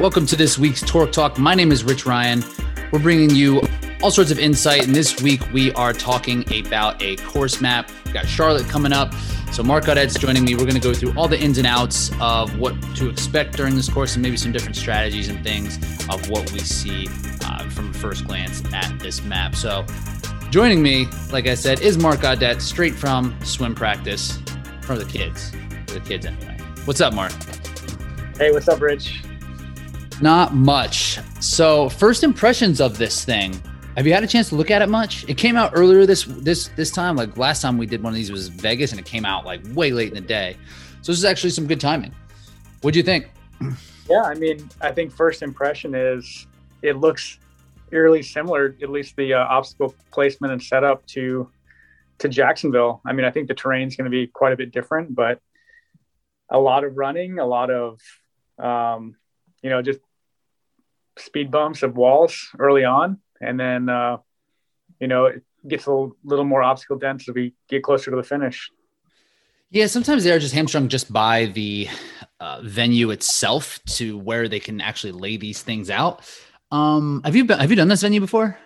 Welcome to this week's Torque Talk. My name is Rich Ryan. We're bringing you all sorts of insight. And this week we are talking about a course map. We've got Charlotte coming up. So Mark Gaudet's joining me. We're going to go through all the ins and outs of what to expect during this course and maybe some different strategies and things of what we see uh, from first glance at this map. So joining me, like I said, is Mark Gaudet, straight from swim practice for the kids. For the kids, anyway. What's up, Mark? Hey, what's up, Rich? Not much. So, first impressions of this thing. Have you had a chance to look at it much? It came out earlier this this this time. Like last time we did one of these was Vegas, and it came out like way late in the day. So this is actually some good timing. What do you think? Yeah, I mean, I think first impression is it looks eerily similar, at least the uh, obstacle placement and setup to to Jacksonville. I mean, I think the terrain is going to be quite a bit different, but a lot of running, a lot of um, you know, just speed bumps of walls early on, and then uh, you know it gets a little more obstacle dense as we get closer to the finish. Yeah, sometimes they are just hamstrung just by the uh, venue itself to where they can actually lay these things out. Um, have you been, have you done this venue before?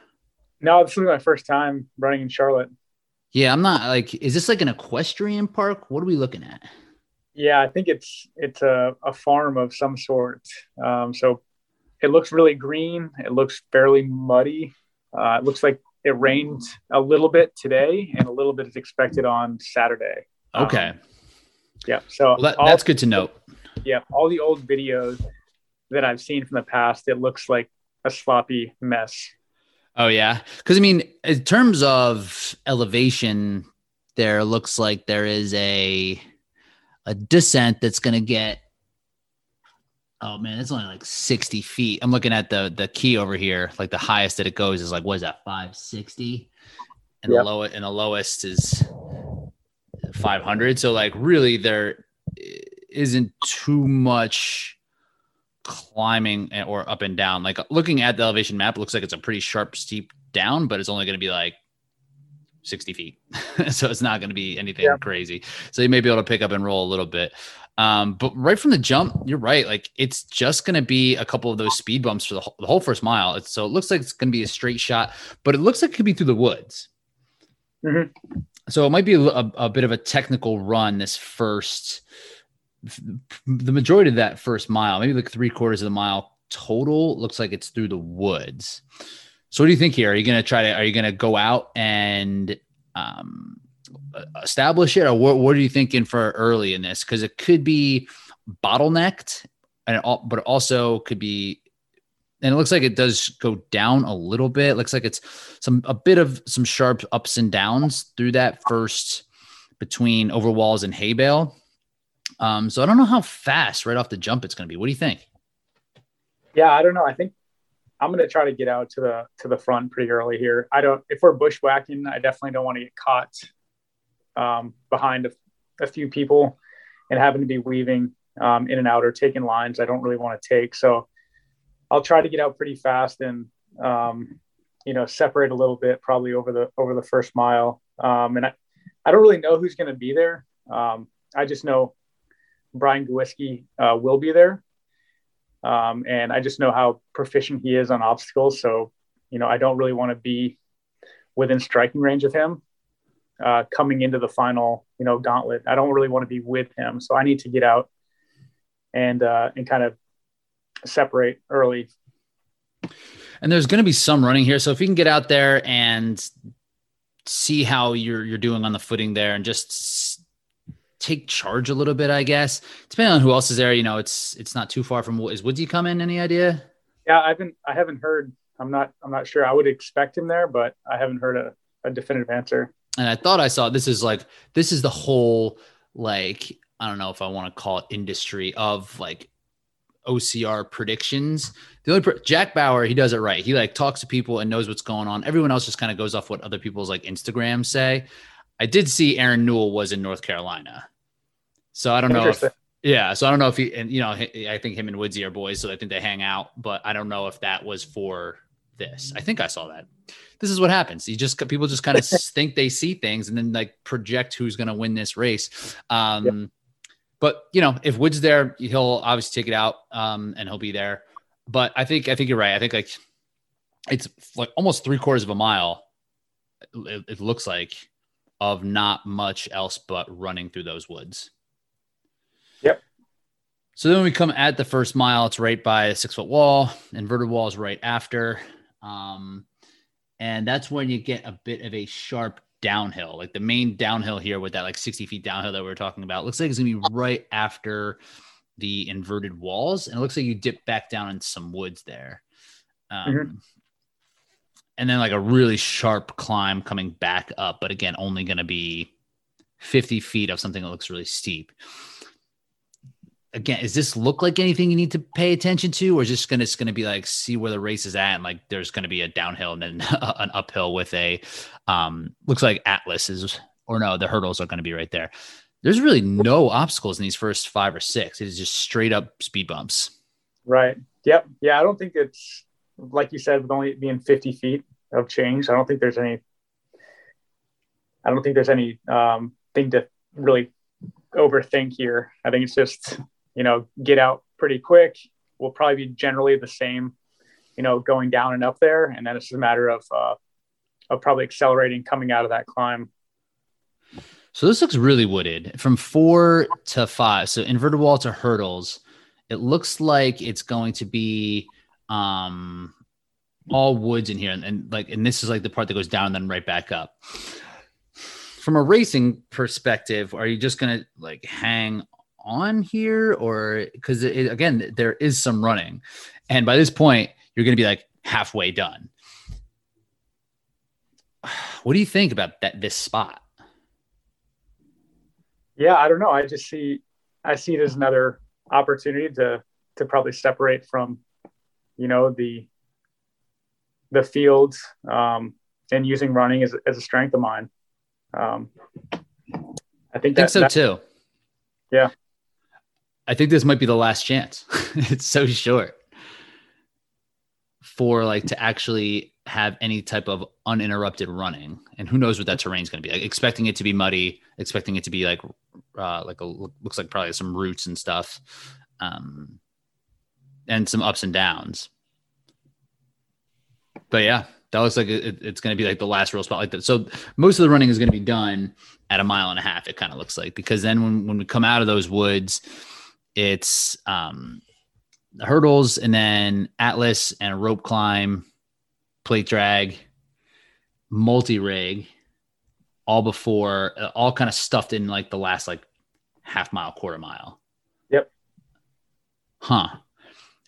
No, this is my first time running in Charlotte. Yeah, I'm not like. Is this like an equestrian park? What are we looking at? Yeah, I think it's it's a, a farm of some sort. Um, so it looks really green. It looks fairly muddy. Uh, it looks like it rained a little bit today, and a little bit is expected on Saturday. Okay. Um, yeah. So well, that, that's good to note. Yeah, all the old videos that I've seen from the past, it looks like a sloppy mess. Oh yeah, because I mean, in terms of elevation, there looks like there is a a descent that's going to get oh man it's only like 60 feet i'm looking at the the key over here like the highest that it goes is like what is that 560 and yep. the lowest and the lowest is 500 so like really there isn't too much climbing or up and down like looking at the elevation map looks like it's a pretty sharp steep down but it's only going to be like 60 feet. so it's not going to be anything yeah. crazy. So you may be able to pick up and roll a little bit. Um, but right from the jump, you're right. Like it's just going to be a couple of those speed bumps for the whole, the whole first mile. It's, so it looks like it's going to be a straight shot, but it looks like it could be through the woods. Mm-hmm. So it might be a, a, bit of a technical run this first, the majority of that first mile, maybe like three quarters of the mile total looks like it's through the woods. So what do you think here? Are you going to try to, are you going to go out and um, establish it or what, what are you thinking for early in this? Cause it could be bottlenecked and all, but also could be, and it looks like it does go down a little bit. It looks like it's some, a bit of some sharp ups and downs through that first between over walls and hay bale. Um, so I don't know how fast right off the jump it's going to be. What do you think? Yeah, I don't know. I think I'm going to try to get out to the to the front pretty early here. I don't if we're bushwhacking, I definitely don't want to get caught um, behind a, a, few people and having to be weaving um, in and out or taking lines. I don't really want to take. So I'll try to get out pretty fast and um, you know separate a little bit probably over the over the first mile. Um, and I, I don't really know who's going to be there. Um, I just know Brian Gwiski uh, will be there. Um, and I just know how proficient he is on obstacles. So, you know, I don't really want to be within striking range of him uh, coming into the final, you know, gauntlet. I don't really want to be with him. So I need to get out and, uh, and kind of separate early. And there's going to be some running here. So if you can get out there and see how you're, you're doing on the footing there and just take charge a little bit, I guess. Depending on who else is there, you know, it's it's not too far from is Woodsy coming? Any idea? Yeah, I haven't I haven't heard. I'm not I'm not sure. I would expect him there, but I haven't heard a, a definitive answer. And I thought I saw this is like this is the whole like I don't know if I want to call it industry of like OCR predictions. The only pre- Jack Bauer, he does it right. He like talks to people and knows what's going on. Everyone else just kind of goes off what other people's like Instagram say. I did see Aaron Newell was in North Carolina. So I don't know if yeah, so I don't know if he and you know I think him and Woodsy are boys, so I think they hang out. But I don't know if that was for this. I think I saw that. This is what happens. You just people just kind of think they see things and then like project who's going to win this race. Um, But you know, if Woods there, he'll obviously take it out um, and he'll be there. but I think I think you're right. I think like it's like almost three quarters of a mile. It, it looks like of not much else but running through those woods. Yep. So then we come at the first mile, it's right by a six foot wall. Inverted wall is right after. Um, and that's when you get a bit of a sharp downhill, like the main downhill here with that like 60 feet downhill that we were talking about. Looks like it's gonna be right after the inverted walls, and it looks like you dip back down in some woods there. Um, mm-hmm. And then like a really sharp climb coming back up, but again, only going to be 50 feet of something that looks really steep. Again, does this look like anything you need to pay attention to, or is this gonna gonna be like see where the race is at, and like there's gonna be a downhill and then an uphill with a um looks like Atlas is or no, the hurdles are gonna be right there there's really no obstacles in these first five or six. It is just straight up speed bumps. Right. Yep. Yeah. I don't think it's like you said, with only being 50 feet of change. I don't think there's any. I don't think there's any um, thing to really overthink here. I think it's just you know get out pretty quick. We'll probably be generally the same, you know, going down and up there, and then it's just a matter of uh, of probably accelerating coming out of that climb so this looks really wooded from four to five. So inverted wall to hurdles. It looks like it's going to be um all woods in here. And, and like, and this is like the part that goes down and then right back up. From a racing perspective, are you just gonna like hang on here or because again there is some running and by this point you're going to be like halfway done what do you think about that this spot yeah, I don't know. I just see I see it as another opportunity to to probably separate from, you know, the the fields um, and using running as, as a strength of mine. Um, I think, I think so that, too. Yeah. I think this might be the last chance. it's so short for like to actually have any type of uninterrupted running. And who knows what that terrain is going to be like, expecting it to be muddy, expecting it to be like, uh, like a, looks like probably some roots and stuff. Um, and some ups and downs. But yeah, that looks like it, it's going to be like the last real spot like that. So most of the running is going to be done at a mile and a half. It kind of looks like, because then when, when we come out of those woods, it's, um, hurdles and then Atlas and rope climb plate drag, multi rig, all before, uh, all kind of stuffed in like the last like half mile, quarter mile. Yep. Huh.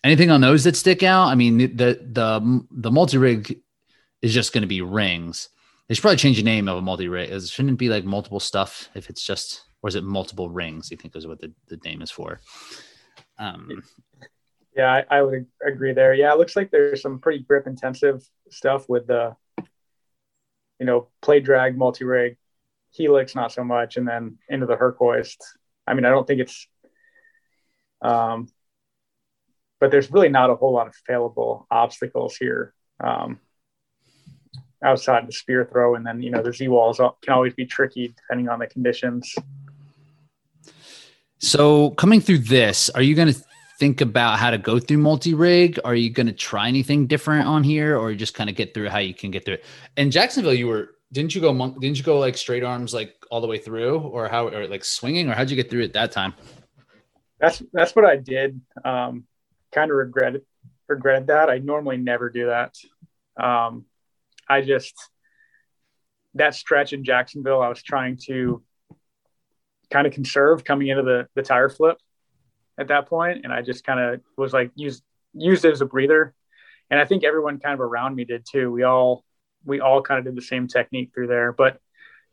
Anything on those that stick out? I mean, the the the multi rig is just going to be rings. They should probably change the name of a multi rig. It shouldn't be like multiple stuff if it's just, or is it multiple rings? You think is what the, the name is for? Um, yeah, I, I, would agree there. Yeah, it looks like there's some pretty grip intensive stuff with the, you know, plate drag, multi rig, helix, not so much, and then into the Herc Hoist. I mean, I don't think it's, um, but there's really not a whole lot of failable obstacles here. Um, outside the spear throw, and then you know the Z walls can always be tricky depending on the conditions. So coming through this, are you going to think about how to go through multi-rig? Are you going to try anything different on here, or just kind of get through how you can get through it? In Jacksonville, you were didn't you go monk? Didn't you go like straight arms like all the way through, or how, or like swinging, or how'd you get through it that time? That's that's what I did. Um, kind of regretted regretted that. I normally never do that. Um, I just that stretch in Jacksonville, I was trying to kind of conserve coming into the the tire flip at that point, and I just kind of was like used used it as a breather. And I think everyone kind of around me did too. We all we all kind of did the same technique through there, but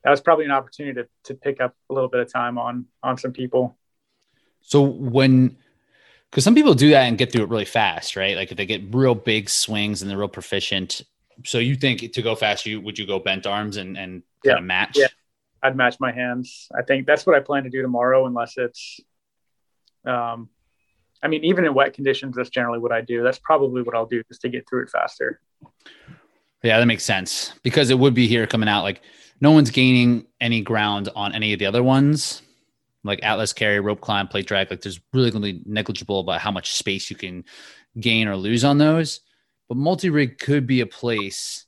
that was probably an opportunity to to pick up a little bit of time on on some people. So when because some people do that and get through it really fast, right? Like if they get real big swings and they're real proficient. So you think to go fast, you would you go bent arms and and kind yeah. of match? Yeah, I'd match my hands. I think that's what I plan to do tomorrow, unless it's um, I mean, even in wet conditions, that's generally what I do. That's probably what I'll do just to get through it faster. Yeah, that makes sense because it would be here coming out like no one's gaining any ground on any of the other ones, like Atlas carry, rope climb, plate drag. Like there's really going to be negligible about how much space you can gain or lose on those, but multi rig could be a place.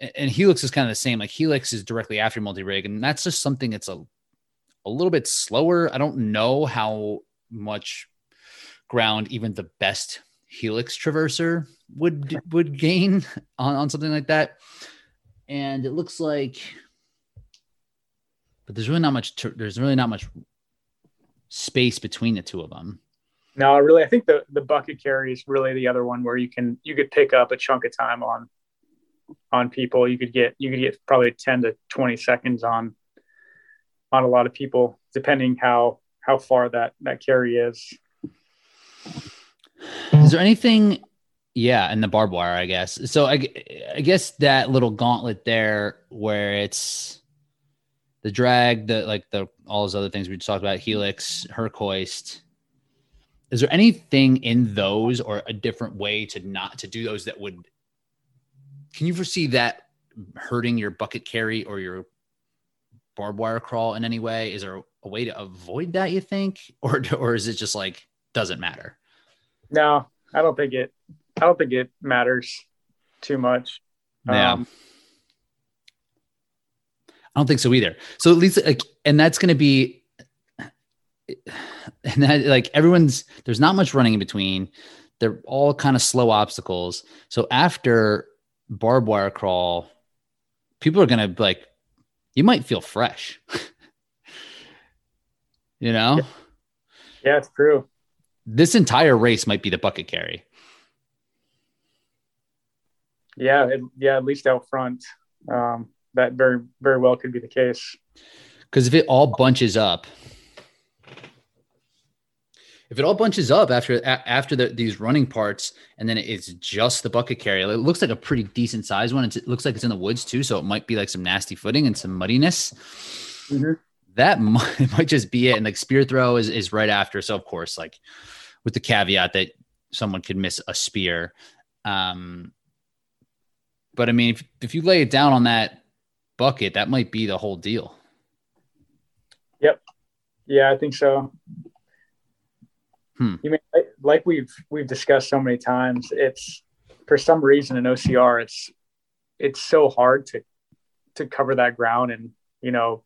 And Helix is kind of the same. Like Helix is directly after multi rig, and that's just something that's a a little bit slower. I don't know how much ground even the best Helix traverser would would gain on, on something like that. And it looks like, but there's really not much. There's really not much space between the two of them. No, really, I think the the bucket carry is really the other one where you can you could pick up a chunk of time on on people. You could get you could get probably ten to twenty seconds on on a lot of people, depending how how far that that carry is. Is there anything? Yeah, and the barbed wire, I guess. So I, I guess that little gauntlet there, where it's the drag, the like the all those other things we talked about, helix, Herc Hoist. Is there anything in those or a different way to not to do those that would? Can you foresee that hurting your bucket carry or your barbed wire crawl in any way? Is there a way to avoid that? You think, or or is it just like doesn't matter? No, I don't think it. I don't think it matters too much. Yeah. Um, I don't think so either. So at least, like, and that's going to be, and that like everyone's there's not much running in between. They're all kind of slow obstacles. So after barbed wire crawl, people are going to like, you might feel fresh. you know? Yeah. yeah, it's true this entire race might be the bucket carry. Yeah, it, yeah, at least out front, um, that very very well could be the case. Because if it all bunches up, if it all bunches up after after the, these running parts, and then it's just the bucket carry, it looks like a pretty decent size one. It's, it looks like it's in the woods too, so it might be like some nasty footing and some muddiness. Mm-hmm. That might, might just be it. And like spear throw is is right after, so of course, like with the caveat that someone could miss a spear. Um, but I mean, if, if you lay it down on that bucket, that might be the whole deal. Yep. Yeah, I think so. Hmm. You mean like we've we've discussed so many times? It's for some reason in OCR, it's it's so hard to to cover that ground and you know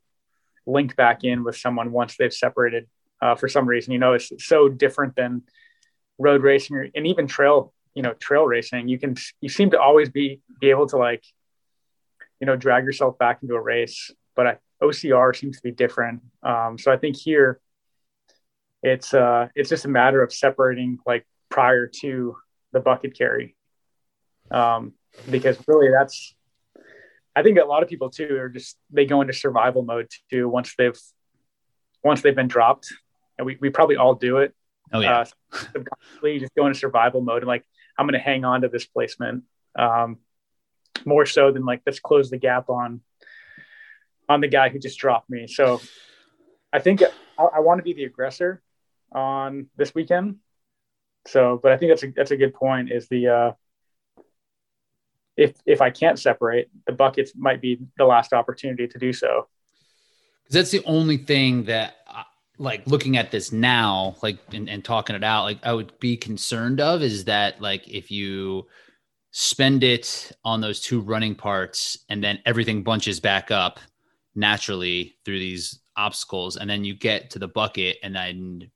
link back in with someone once they've separated uh, for some reason. You know, it's so different than road racing and even trail, you know, trail racing. You can you seem to always be be able to like, you know, drag yourself back into a race. But I, OCR seems to be different. Um, so I think here, it's uh, it's just a matter of separating like prior to the bucket carry, um, because really that's I think a lot of people too are just they go into survival mode too once they've once they've been dropped and we, we probably all do it. Oh yeah. Uh, you just go into survival mode and like, I'm going to hang on to this placement. Um, more so than like, let's close the gap on, on the guy who just dropped me. So I think I, I want to be the aggressor on this weekend. So, but I think that's a, that's a good point is the, uh, if, if I can't separate the buckets might be the last opportunity to do so. Cause that's the only thing that like looking at this now, like and, and talking it out, like I would be concerned of is that like if you spend it on those two running parts and then everything bunches back up naturally through these obstacles and then you get to the bucket and then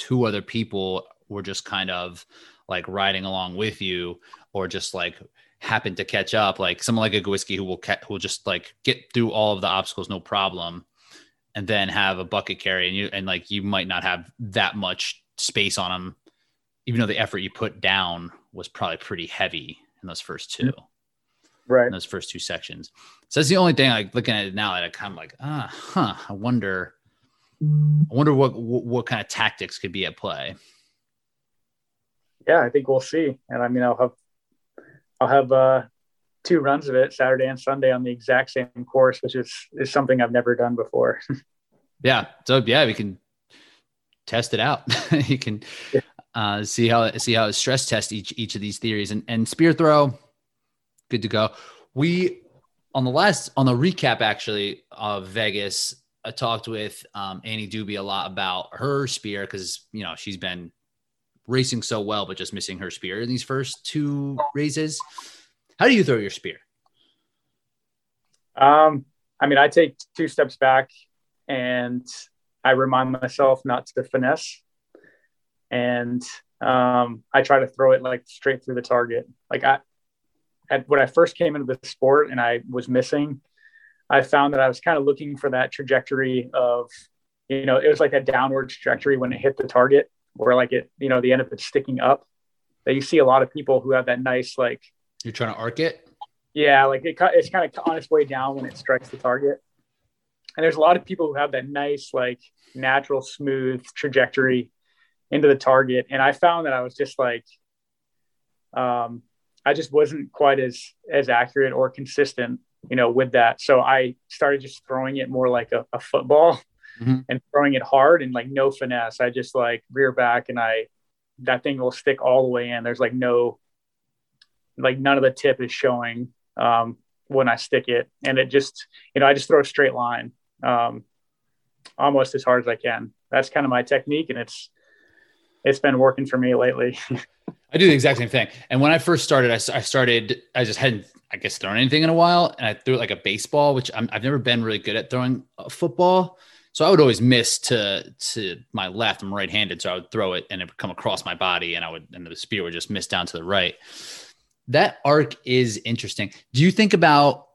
two other people were just kind of like riding along with you or just like happen to catch up like someone like a whiskey who will ca- who will just like get through all of the obstacles no problem and then have a bucket carry and you and like you might not have that much space on them even though the effort you put down was probably pretty heavy in those first two. Right. In those first two sections. So that's the only thing like looking at it now that i kind of like ah huh i wonder i wonder what, what kind of tactics could be at play yeah i think we'll see and i mean i'll have i'll have uh two runs of it Saturday and Sunday on the exact same course, which is is something I've never done before. yeah. So yeah, we can test it out. you can uh, see how see how it stress test each each of these theories and and spear throw, good to go. We on the last on the recap actually of Vegas, I talked with um, Annie Doobie a lot about her spear because you know she's been racing so well, but just missing her spear in these first two races. How do you throw your spear? Um, I mean, I take two steps back and I remind myself not to finesse. And um, I try to throw it like straight through the target. Like I, at, when I first came into the sport and I was missing, I found that I was kind of looking for that trajectory of, you know, it was like a downward trajectory when it hit the target, where like it, you know, the end of it sticking up. That you see a lot of people who have that nice like. You're trying to arc it. Yeah, like it, it's kind of on its way down when it strikes the target. And there's a lot of people who have that nice, like natural, smooth trajectory into the target. And I found that I was just like, um, I just wasn't quite as as accurate or consistent, you know, with that. So I started just throwing it more like a, a football mm-hmm. and throwing it hard and like no finesse. I just like rear back and I that thing will stick all the way in. There's like no like none of the tip is showing um, when I stick it, and it just you know I just throw a straight line um, almost as hard as I can. That's kind of my technique, and it's it's been working for me lately. I do the exact same thing. And when I first started, I, I, started, I just hadn't, I guess, thrown anything in a while. And I threw like a baseball, which i have never been really good at throwing a football. So I would always miss to to my left. I'm right handed. So I would throw it and it would come across my body and I would, and the spear would just miss down to the right. That arc is interesting. Do you think about,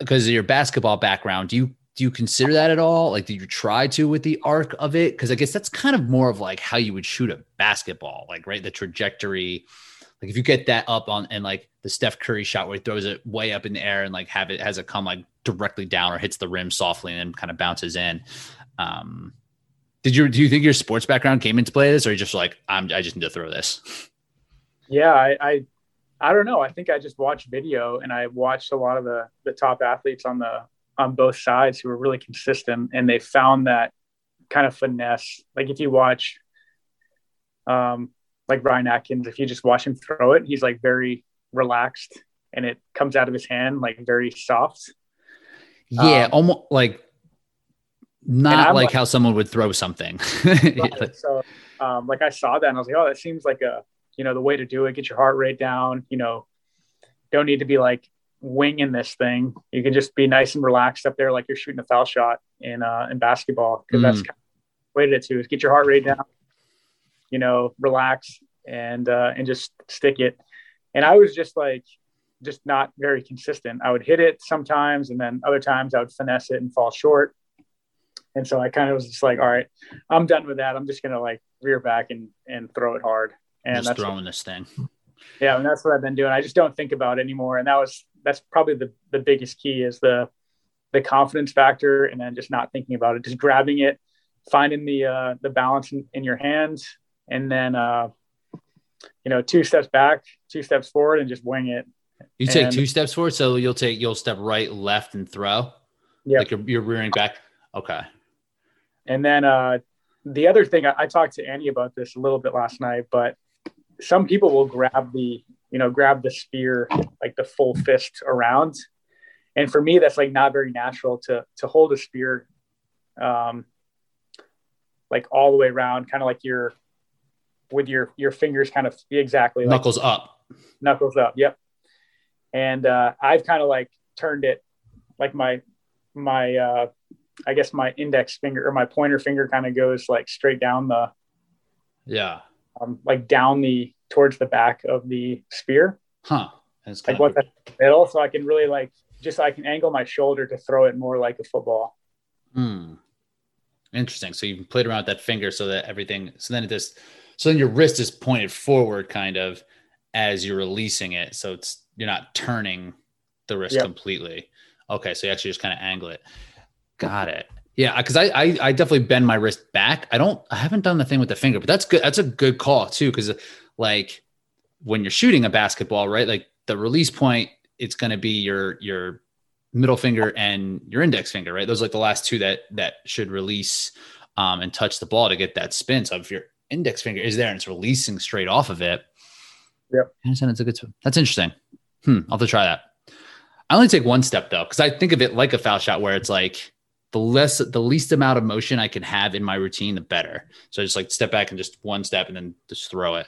because of your basketball background, do you do you consider that at all? Like, did you try to with the arc of it? Because I guess that's kind of more of like how you would shoot a basketball, like right, the trajectory. Like if you get that up on and like the Steph Curry shot where he throws it way up in the air and like have it has it come like directly down or hits the rim softly and then kind of bounces in. Um, did you do you think your sports background came into play this, or you just like I'm I just need to throw this? Yeah, I, I I don't know. I think I just watched video and I watched a lot of the the top athletes on the on both sides who were really consistent and they found that kind of finesse. Like if you watch um like Ryan Atkins, if you just watch him throw it, he's like very relaxed and it comes out of his hand like very soft. Yeah, um, almost like not like, like, how someone would throw something. so um, like I saw that and I was like, oh, that seems like a you know the way to do it. Get your heart rate down. You know, don't need to be like winging this thing. You can just be nice and relaxed up there, like you're shooting a foul shot in uh, in basketball, because mm. that's kind of the way to it. Is get your heart rate down, you know, relax and uh, and just stick it. And I was just like, just not very consistent. I would hit it sometimes, and then other times I would finesse it and fall short. And so I kind of was just like, all right, I'm done with that. I'm just gonna like rear back and and throw it hard. And just that's throwing what, this thing. Yeah, and that's what I've been doing. I just don't think about it anymore. And that was that's probably the the biggest key is the the confidence factor, and then just not thinking about it, just grabbing it, finding the uh, the balance in, in your hands, and then uh, you know two steps back, two steps forward, and just wing it. You take and, two steps forward, so you'll take you'll step right, left, and throw. Yeah, like you're, you're rearing back. Okay. And then uh, the other thing I, I talked to Annie about this a little bit last night, but some people will grab the you know grab the spear like the full fist around. And for me that's like not very natural to to hold a spear um like all the way around kind of like your with your your fingers kind of exactly like, knuckles up. Knuckles up yep. And uh i've kind of like turned it like my my uh i guess my index finger or my pointer finger kind of goes like straight down the yeah um, like down the towards the back of the spear. Huh. That's like what the middle, so I can really like just I can angle my shoulder to throw it more like a football. Hmm. Interesting. So you played around with that finger so that everything. So then it just. So then your wrist is pointed forward, kind of, as you're releasing it. So it's you're not turning the wrist yep. completely. Okay, so you actually just kind of angle it. Got it. Yeah, because I, I, I definitely bend my wrist back. I don't I haven't done the thing with the finger, but that's good. That's a good call too, because like when you're shooting a basketball, right? Like the release point, it's going to be your your middle finger and your index finger, right? Those are like the last two that that should release um, and touch the ball to get that spin. So if your index finger is there and it's releasing straight off of it, yep, it's a good. That's interesting. Hmm, I'll have to try that. I only take one step though, because I think of it like a foul shot where it's like the less the least amount of motion I can have in my routine, the better. So I just like step back and just one step and then just throw it.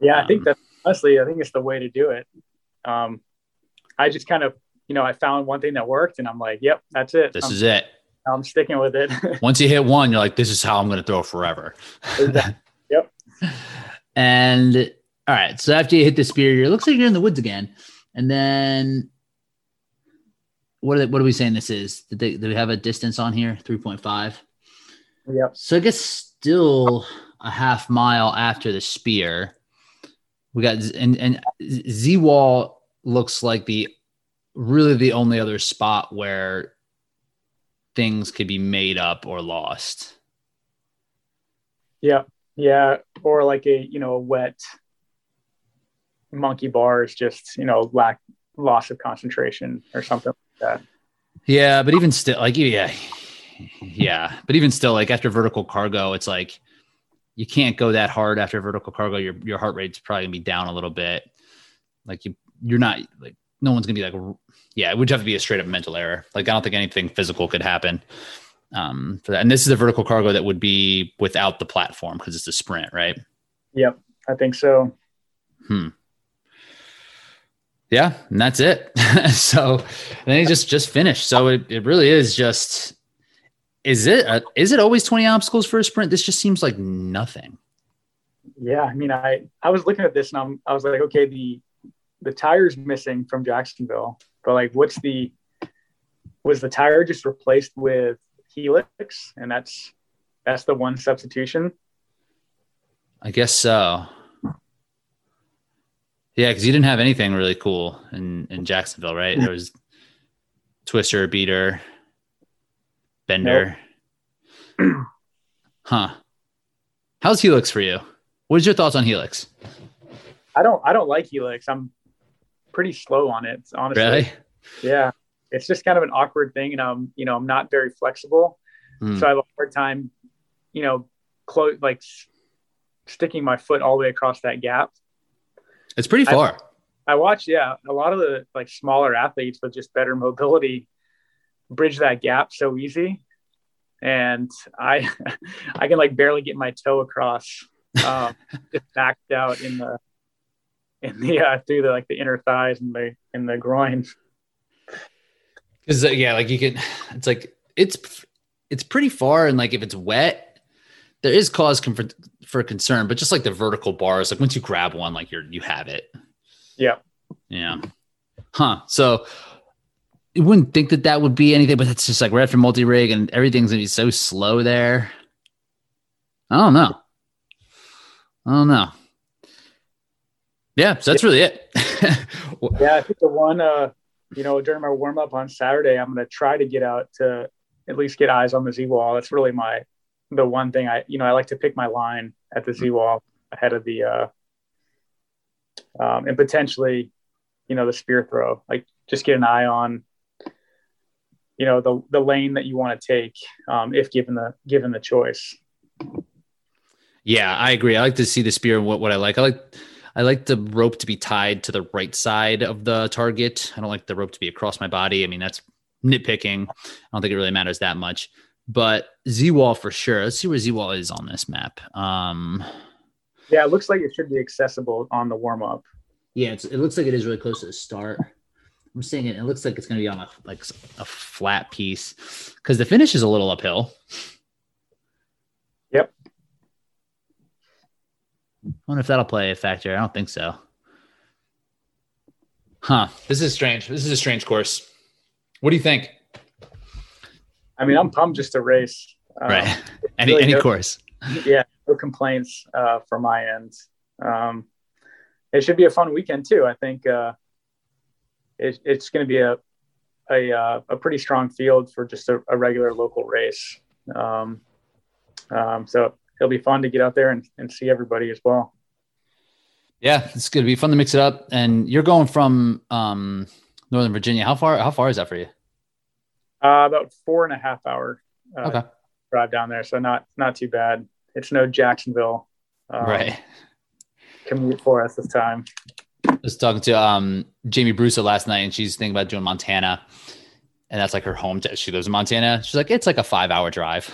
Yeah, I think um, that honestly, I think it's the way to do it. Um, I just kind of, you know, I found one thing that worked, and I'm like, yep, that's it. This I'm, is it. I'm sticking with it. Once you hit one, you're like, this is how I'm going to throw forever. yep. And all right, so after you hit the spear, it looks like you're in the woods again, and then what are, they, what are we saying this is? Did, they, do we have a distance on here? 3.5. Yep. So I guess still a half mile after the spear. We got and and Z wall looks like the really the only other spot where things could be made up or lost. Yeah. Yeah. Or like a, you know, a wet monkey bar is just, you know, lack loss of concentration or something that. Yeah, but even still like yeah. Yeah. But even still, like after vertical cargo, it's like you can't go that hard after vertical cargo. Your your heart rate's probably gonna be down a little bit. Like you you're not like no one's gonna be like yeah, it would have to be a straight up mental error. Like I don't think anything physical could happen um, for that. And this is a vertical cargo that would be without the platform because it's a sprint, right? Yep, I think so. Hmm. Yeah, and that's it. so then he just just finished. So it, it really is just is it a, is it always 20 obstacles for a sprint? This just seems like nothing. Yeah, I mean, I I was looking at this and I'm, I was like, okay, the the tire's missing from Jacksonville, but like, what's the was the tire just replaced with Helix, and that's that's the one substitution? I guess so. Yeah, because you didn't have anything really cool in in Jacksonville, right? There was Twister, Beater, Bender. Nope. huh. How's Helix for you? What is your thoughts on Helix? I don't I don't like Helix. I'm pretty slow on it, honestly. Really? Yeah. It's just kind of an awkward thing. And I'm, you know, I'm not very flexible. Mm. So I have a hard time, you know, close like sticking my foot all the way across that gap. It's pretty far. I, I watch, yeah, a lot of the like smaller athletes with just better mobility bridge that gap so easy. And I I can like barely get my toe across um, just backed out in the in the uh, through the like the inner thighs and the in the groins. Because uh, yeah, like you can, it's like it's it's pretty far, and like if it's wet, there is cause for for concern. But just like the vertical bars, like once you grab one, like you're you have it. Yeah. Yeah. Huh. So you wouldn't think that that would be anything, but it's just like right after multi rig and everything's gonna be so slow there. I don't know. I don't know. Yeah, so that's really it. yeah, I think the one, uh, you know, during my warm up on Saturday, I'm going to try to get out to at least get eyes on the Z wall. That's really my the one thing I, you know, I like to pick my line at the Z wall ahead of the, uh, um, and potentially, you know, the spear throw. Like, just get an eye on, you know, the the lane that you want to take, um, if given the given the choice. Yeah, I agree. I like to see the spear. What what I like, I like I like the rope to be tied to the right side of the target. I don't like the rope to be across my body. I mean, that's nitpicking. I don't think it really matters that much. But Z wall for sure. Let's see where Z wall is on this map. Um, yeah, it looks like it should be accessible on the warm up. Yeah, it looks like it is really close to the start. I'm seeing it. It looks like it's going to be on a like a flat piece because the finish is a little uphill. Yep. I wonder if that'll play a factor. I don't think so. Huh. This is strange. This is a strange course. What do you think? I mean, I'm pumped just to race. Um, right. Any really any no, course. Yeah, no complaints uh, from my end. Um, it should be a fun weekend too. I think uh, it, it's going to be a a, uh, a pretty strong field for just a, a regular local race. Um, um, so it'll be fun to get out there and, and see everybody as well. Yeah, it's going to be fun to mix it up. And you're going from um, Northern Virginia. How far? How far is that for you? Uh, about four and a half hour uh, okay. drive down there, so not not too bad. It's no Jacksonville, um, right? Commute for us this time. I was talking to um, Jamie Bruce last night, and she's thinking about doing Montana. and that's like her hometown. She lives in Montana. She's like, it's like a five hour drive.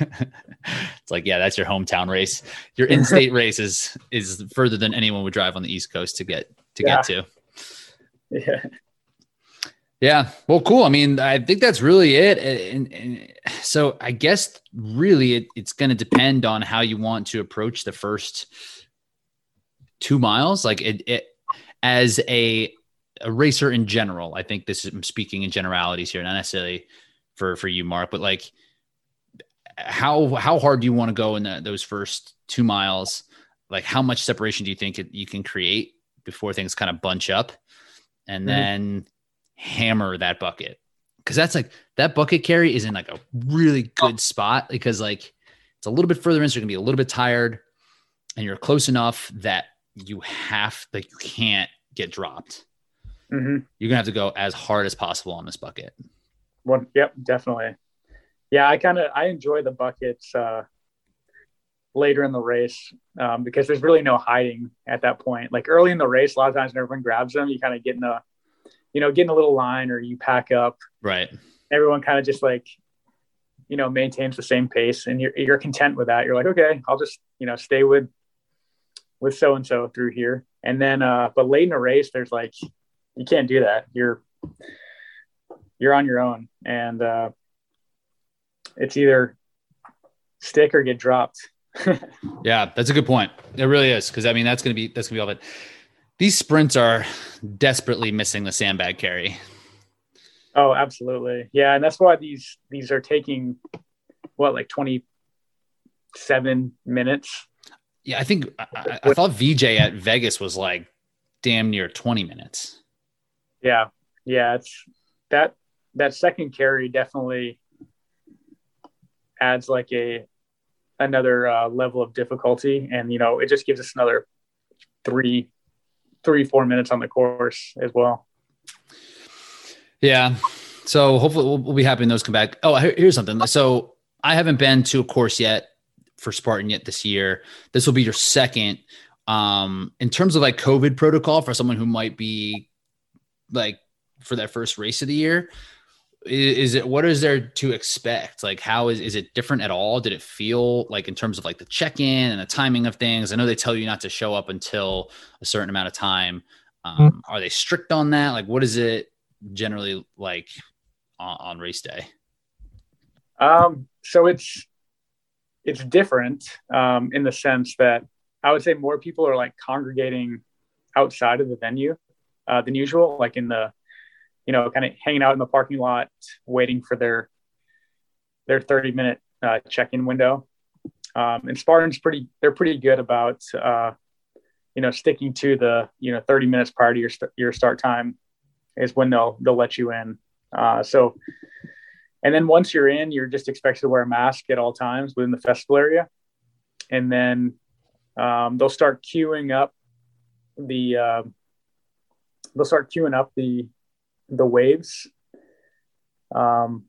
it's like, yeah, that's your hometown race. Your in-state race is is further than anyone would drive on the East Coast to get to yeah. get to. Yeah. Yeah. Well, cool. I mean, I think that's really it. And, and so I guess really it, it's going to depend on how you want to approach the first two miles. Like it, it as a a racer in general. I think this is I'm speaking in generalities here, not necessarily for for you, Mark, but like how how hard do you want to go in the, those first two miles? Like how much separation do you think it, you can create before things kind of bunch up, and mm-hmm. then hammer that bucket? Because that's like that bucket carry is in like a really good spot because like it's a little bit further in, so you're gonna be a little bit tired, and you're close enough that you have like you can't get dropped mm-hmm. you're gonna have to go as hard as possible on this bucket. One, yep, definitely. Yeah, I kind of I enjoy the buckets uh, later in the race um, because there's really no hiding at that point. Like early in the race, a lot of times when everyone grabs them, you kind of get in a, you know, get in a little line or you pack up. Right. Everyone kind of just like, you know, maintains the same pace, and you're you're content with that. You're like, okay, I'll just you know stay with with so and so through here, and then uh, but late in the race, there's like you can't do that. You're you're on your own, and uh, it's either stick or get dropped. yeah, that's a good point. It really is because I mean that's gonna be that's gonna be all it. These sprints are desperately missing the sandbag carry. Oh, absolutely. Yeah, and that's why these these are taking what like twenty seven minutes. Yeah, I think I, I thought VJ at Vegas was like damn near twenty minutes. Yeah, yeah, it's that that second carry definitely adds like a another uh, level of difficulty, and you know it just gives us another three three four minutes on the course as well. Yeah, so hopefully we'll, we'll be happy when those come back. Oh, here's something. So I haven't been to a course yet for Spartan yet this year. This will be your second. Um, in terms of like COVID protocol for someone who might be like for that first race of the year is it what is there to expect? Like how is is it different at all? Did it feel like in terms of like the check-in and the timing of things? I know they tell you not to show up until a certain amount of time. Um, mm-hmm. are they strict on that? Like what is it generally like on, on race day? Um so it's it's different um in the sense that i would say more people are like congregating outside of the venue uh, than usual, like in the, you know, kind of hanging out in the parking lot, waiting for their their 30 minute uh, check-in window. Um, and Spartan's pretty, they're pretty good about, uh, you know, sticking to the, you know, 30 minutes prior to your, st- your start time is when they'll, they'll let you in. Uh, so, and then once you're in, you're just expected to wear a mask at all times within the festival area. And then um, they'll start queuing up the, uh, they'll start queuing up the the waves. Um,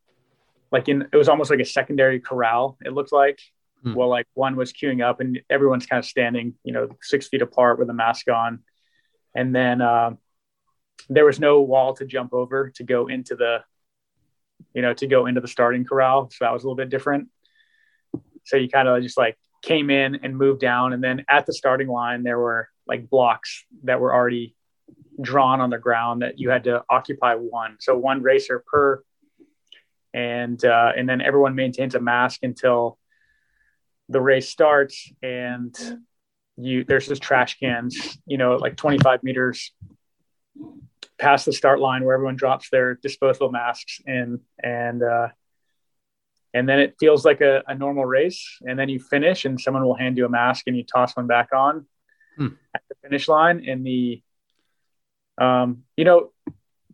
like in it was almost like a secondary corral. It looked like. Hmm. Well, like one was queuing up, and everyone's kind of standing, you know, six feet apart with a mask on, and then uh, there was no wall to jump over to go into the, you know, to go into the starting corral. So that was a little bit different. So you kind of just like came in and moved down, and then at the starting line there were like blocks that were already drawn on the ground that you had to occupy one. So one racer per, and uh, and then everyone maintains a mask until the race starts, and you there's just trash cans, you know, like 25 meters past the start line where everyone drops their disposable masks in, and uh, and then it feels like a, a normal race, and then you finish, and someone will hand you a mask, and you toss one back on hmm. at the finish line, and the um, you know,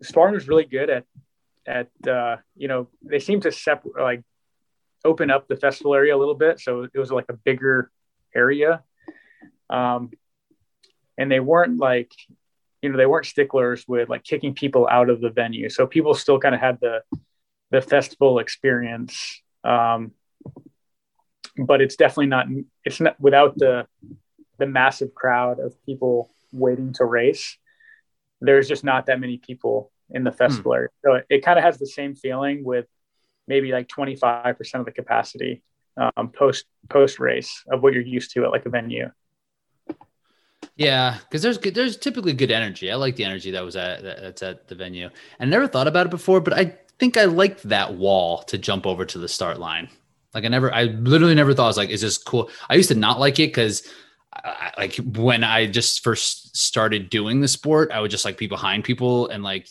Spartan was really good at at uh, you know they seem to separate like open up the festival area a little bit, so it was like a bigger area. Um, and they weren't like you know they weren't sticklers with like kicking people out of the venue, so people still kind of had the the festival experience. Um, but it's definitely not it's not without the the massive crowd of people waiting to race there's just not that many people in the festival area. So it, it kind of has the same feeling with maybe like 25% of the capacity um, post post race of what you're used to at like a venue. Yeah, because there's good, there's typically good energy. I like the energy that was at that's at the venue, I never thought about it before, but I think I liked that wall to jump over to the start line. Like I never, I literally never thought I was like, is this cool? I used to not like it because, like when I just first started doing the sport, I would just like be behind people and like,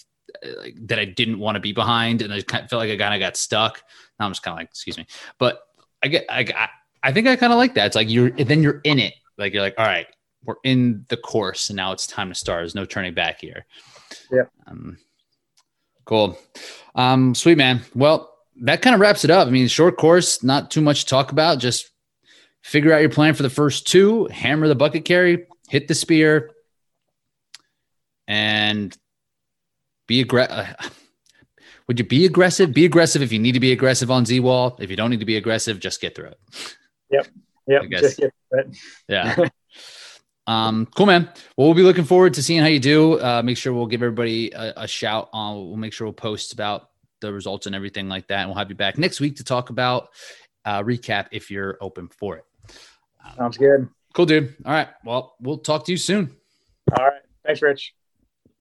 like that I didn't want to be behind, and I kind of felt like I kind of got stuck. Now I'm just kind of like, excuse me, but I get, I, I think I kind of like that. It's like you're then you're in it. Like you're like, all right, we're in the course, and now it's time to start. There's no turning back here. Yeah. Um, cool. Um, sweet man. Well, that kind of wraps it up. I mean, short course, not too much to talk about. Just figure out your plan for the first two, hammer the bucket carry, hit the spear, and be aggressive. Uh, would you be aggressive? Be aggressive if you need to be aggressive on Z wall. If you don't need to be aggressive, just get through it. Yep. Yep. Just get through it. Yeah. Um, cool, man. Well, we'll be looking forward to seeing how you do. Uh, make sure we'll give everybody a, a shout on. We'll make sure we'll post about the results and everything like that. And we'll have you back next week to talk about uh, recap if you're open for it. Sounds good. Cool, dude. All right. Well, we'll talk to you soon. All right. Thanks, Rich.